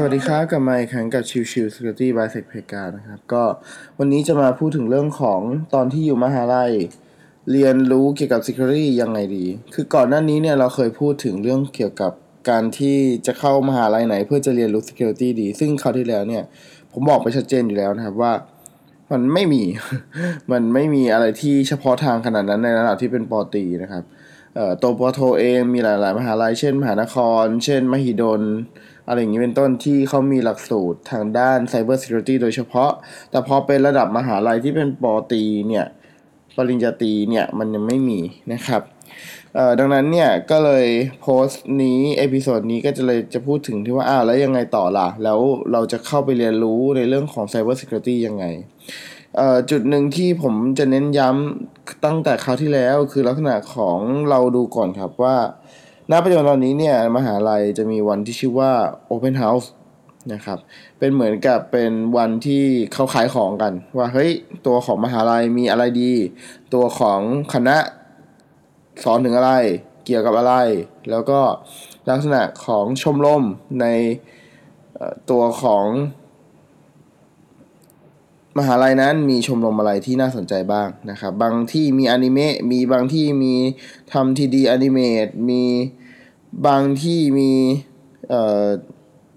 สวัสดีครับกลับมาอีกครั้งกับชิวชิว Security by Sec p e g a นะครับ ก็วันนี้จะมาพูดถึงเรื่องของตอนที่อยู่มหาลัย เรียนรู้เกี่ยวกับ Security ยังไงดี คือก่อนหน้านี้เนี่ยเราเคยพูดถึงเรื่องเกี่ยวกับการที่จะเข้ามหาลัยไหน เพื่อจะเรียนรู้ Security ดี ซึ่งคราวที่แล้วเนี่ย ผมบอกไปชัดเจนอยู่แล้วนะครับว่า มันไม่มี มันไม่มีอะไรที่เฉพาะทางขนาดนั้นในระดับที่เป็นปอตีนะครับเอ่อตัวปอโทเองมีหลาย ๆ มหาลัย เช่น มหานคร เช่น มหิดล อะไรอย่างนี้เป็นต้นที่เขามีหลักสูตรทางด้าน Cyber Security โดยเฉพาะ แต่พอเป็นระดับมหาลัยที่เป็นปอตีเนี่ยปริญญาตรีเนี่ยมันยังไม่มีนะครับดังนั้นเนี่ยก็เลยโพสต์นี้ episode นี้ก็จะเลยจะพูดถึงที่ว่าอ้าวแล้วยังไงต่อล่ะ แล้วเราจะเข้าไปเรียนรู้ในเรื่องของ Cyber Security ยังไงจุดหนึ่งที่ผมจะเน้นย้ำตั้งแต่คราวที่แล้วคือลักษณะของเราดูก่อนครับว่า ณปัจจุบันตอนนี้เนี่ยมหาลัยจะมีวันที่ชื่อว่า Open House นะครับ เป็นเหมือนกับเป็นวันที่เขาขายของกัน ว่าเฮ้ยตัวของมหาลัยมีอะไรดี ตัวของคณะสอนถึงอะไร เกี่ยวกับอะไร แล้วก็ลักษณะของชมรมในตัวของ มหาลัยนั้นมีชมรมอะไรที่น่าสนใจบ้างนะครับ บางที่มีอนิเมะ มีบางที่มีทำทีดีอนิเมตมี บางที่มี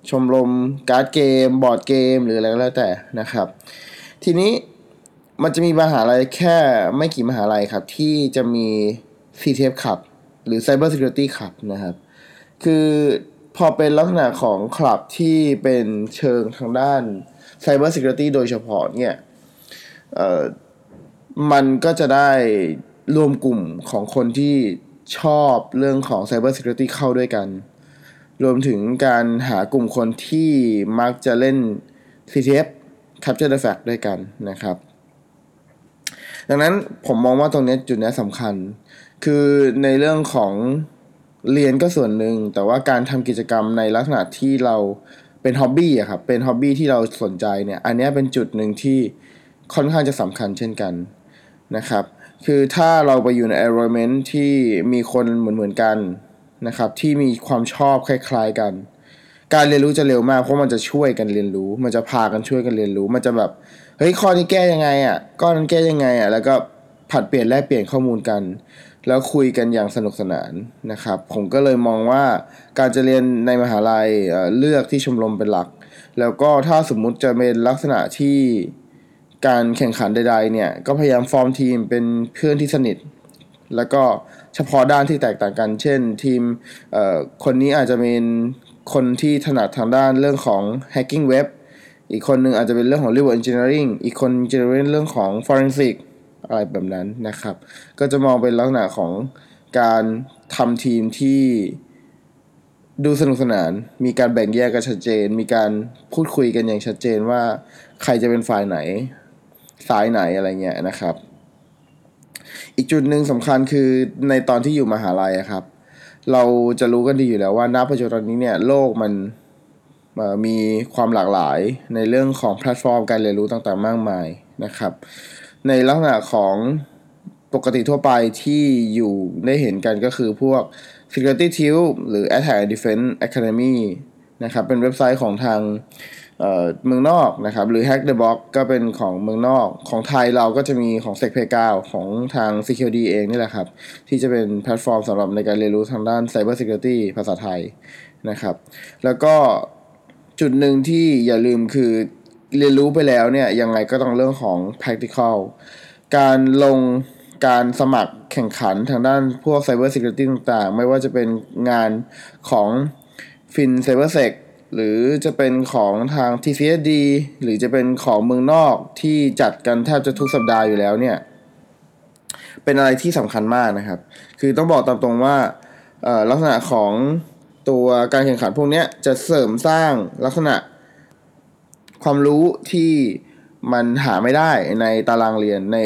ชมรมการ์ดเกม บอร์ดเกม หรืออะไรก็แล้วแต่นะครับ ทีนี้มันจะมีมหาลัยแค่ไม่กี่มหาลัยครับ ที่จะมี CTF ขับหรือ Cyber Security ขับนะครับ คือพอเป็นลักษณะของคลับที่เป็นเชิงทางด้าน Cyber Security โดยเฉพาะเนี่ยมันก็จะได้รวมกลุ่มของคนที่ ชอบเรื่องของ Cyber Security เข้าด้วยกัน รวมถึงการหากลุ่มคนที่มักจะเล่น CTF Capture the Fact ด้วยกันนะครับ ดังนั้นผมมองว่าตรงนี้จุดนี้สำคัญ คือในเรื่องของเรียนก็ส่วนหนึ่ง แต่ว่าการทำกิจกรรมในลักษณะที่เราเป็นฮ็อบบี้อะครับ เป็นฮ็อบบี้ที่เราสนใจเนี่ย อันนี้เป็นจุดหนึ่งที่ค่อนข้างจะสำคัญเช่นกันนะครับ คือถ้าเราไปอยู่ใน environment ที่มีคนเหมือนเหมือนๆกันนะครับ ที่มีความชอบคล้าย ๆกัน การเรียนรู้จะเร็วมากเพราะมันจะช่วยกันเรียนรู้ มันจะพากันช่วยกันเรียนรู้ มันจะแบบเฮ้ยข้อนี้แก้ยังไงอะก้อนนั้นแก้ยังไงอะแล้วก็ผัดเปลี่ยนแลกเปลี่ยนข้อมูลกัน แล้วคุยกันอย่างสนุกสนานนะครับ ผมก็เลยมองว่าการจะเรียนในมหาลัยเอ่อเลือกที่ชมรมเป็นหลัก แล้วก็ถ้าสมมุติจะเป็นลักษณะที่ การแข่งขันใดๆเนี่ยก็พยายามฟอร์มทีมเป็นเพื่อนที่สนิท แล้วก็เฉพาะด้านที่แตกต่างกัน เช่นทีมคนนี้อาจจะเป็นคนที่ถนัดทางด้านเรื่องของ hacking web อีกคนหนึ่งอาจจะเป็นเรื่องของ reverse engineering อีกคนจะเป็นเรื่องของ forensic อะไรแบบนั้นนะครับ ก็จะมองเป็นลักษณะของการทำทีมที่ดูสนุกสนาน มีการแบ่งแยกกันชัดเจน มีการพูดคุยกันอย่างชัดเจนว่าใครจะเป็นฝ่ายไหน สายไหนอะไรเงี้ยนะครับ อีกจุดหนึ่งสำคัญคือในตอนที่อยู่มหาลัยครับ เราจะรู้กันดีอยู่แล้วว่าณปัจจุบันนี้เนี่ยโลกมันมีความหลากหลายในเรื่องของแพลตฟอร์มการเรียนรู้ต่างๆ มากมายนะครับ ในลักษณะของปกติทั่วไปที่อยู่ได้เห็นกันก็คือพวก Security Tube หรือ Attack and Defense Academy นะครับ เป็นเว็บไซต์ของทาง เมืองนอกนะครับ หรือ Hack the Box ก็เป็นของเมืองนอก ของไทยเราก็จะมีของ s e c p a y 9ของทาง Security เองนี่แหละครับ ที่จะเป็นแพลตฟอร์มสำหรับในการเรียนรู้ทางด้าน Cyber Security ภาษาไทยนะครับ แล้วก็จุดหนึ่งที่อย่าลืมคือเรียนรู้ไปแล้วเนี่ย ยังไงก็ต้องเรื่องของ practical การลงการสมัครแข่งขันทางด้านพวก Cyber Security ต่างๆ ไม่ว่าจะเป็นงานของ Fin CyberSec หรือจะเป็นของทาง TCSD หรือจะเป็นของเมืองนอกที่จัดกันแทบจะทุกสัปดาห์อยู่แล้วเนี่ย เป็นอะไรที่สำคัญมากนะครับ คือต้องบอกตามตรงว่าลักษณะของตัวการแข่งขันพวกนี้จะเสริมสร้างลักษณะความรู้ที่มันหาไม่ได้ในตารางเรียนใน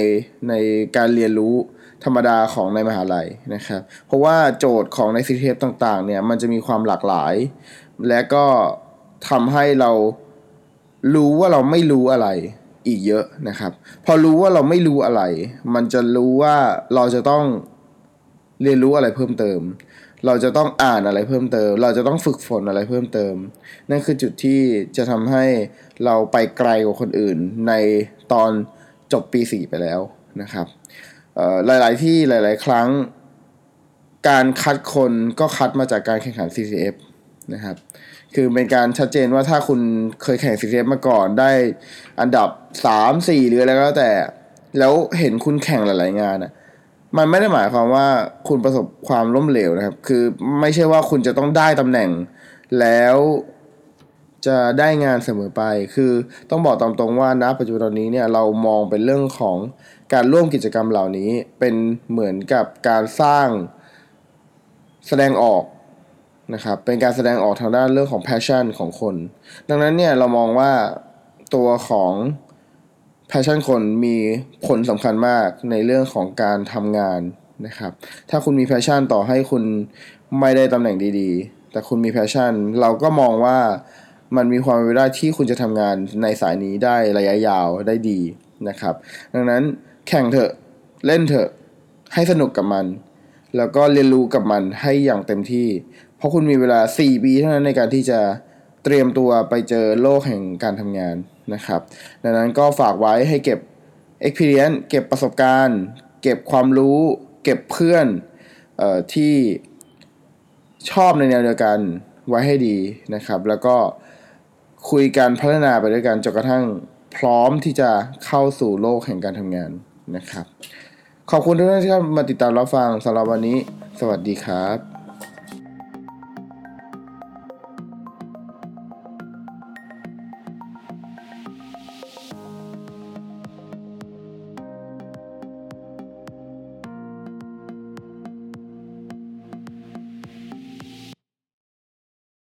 ในการเรียนรู้ธรรมดาของในมหาลัยนะครับ เพราะว่าโจทย์ของใน CTF ต่างๆเนี่ยมันจะมีความหลากหลาย และก็ทำให้เรารู้ว่าเราไม่รู้อะไรอีกเยอะนะครับ พอรู้ว่าเราไม่รู้อะไร มันจะรู้ว่าเราจะต้องเรียนรู้อะไรเพิ่มเติม เราจะต้องอ่านอะไรเพิ่มเติม เราจะต้องฝึกฝนอะไรเพิ่มเติม นั่นคือจุดที่จะทำให้เราไปไกลกว่าคนอื่น ในตอนจบปี 4 ไปแล้วนะครับหลาย ๆ ที่หลาย ๆ ครั้ง การคัดคนก็คัดมาจากการแข่งขัน CCF นะครับ คือเป็นการชัดเจนว่าถ้าคุณเคยแข่ง CCF มาก่อนได้อันดับ3 4หรืออะไรก็แล้วแต่ แล้วเห็นคุณแข่งหลาย ๆ งานอะมันไม่ได้หมายความว่าคุณประสบความล้มเหลวนะครับ คือไม่ใช่ว่าคุณจะต้องได้ตำแหน่ง แล้วจะได้งานเสมอไป คือต้องบอกตามตรงว่าณปัจจุบันนี้เนี่ยเรามองเป็นเรื่องของการร่วมกิจกรรมเหล่านี้เป็นเหมือนกับการสร้างแสดงออก นะครับเป็นการแสดงออกทางด้านเรื่องของ passion ของคน ดังนั้นเนี่ยเรามองว่าตัวของ passion คนมีผลสำคัญมากในเรื่องของการทำงานนะครับ ถ้าคุณมี passion ต่อให้คุณไม่ได้ตำแหน่งดีๆ แต่คุณมี passion เราก็มองว่ามันมีความเป็นไปได้ที่คุณจะทำงานในสายนี้ได้ระยะยาวได้ดีนะครับ ดังนั้นแข่งเถอะเล่นเถอะให้สนุกกับมัน แล้วก็เรียนรู้กับมันให้อย่างเต็มที่เพราะคุณมีเวลา 4 ปีเท่านั้นในการที่จะเตรียมตัวไปเจอโลกแห่งการทำงานนะครับ ดังนั้นก็ฝากไว้ให้เก็บ experience เก็บประสบการณ์ เก็บความรู้ เก็บเพื่อนออที่ชอบในแนวเดียวกันไว้ให้ดีนะครับ แล้วก็คุยกันพัฒนาไปด้วยกันจนกระทั่งพร้อมที่จะเข้าสู่โลกแห่งการทำงานนะครับ ขอบคุณทุกท่านที่มาติดตามรับฟังสำหรับวันนี้ สวัสดีครับ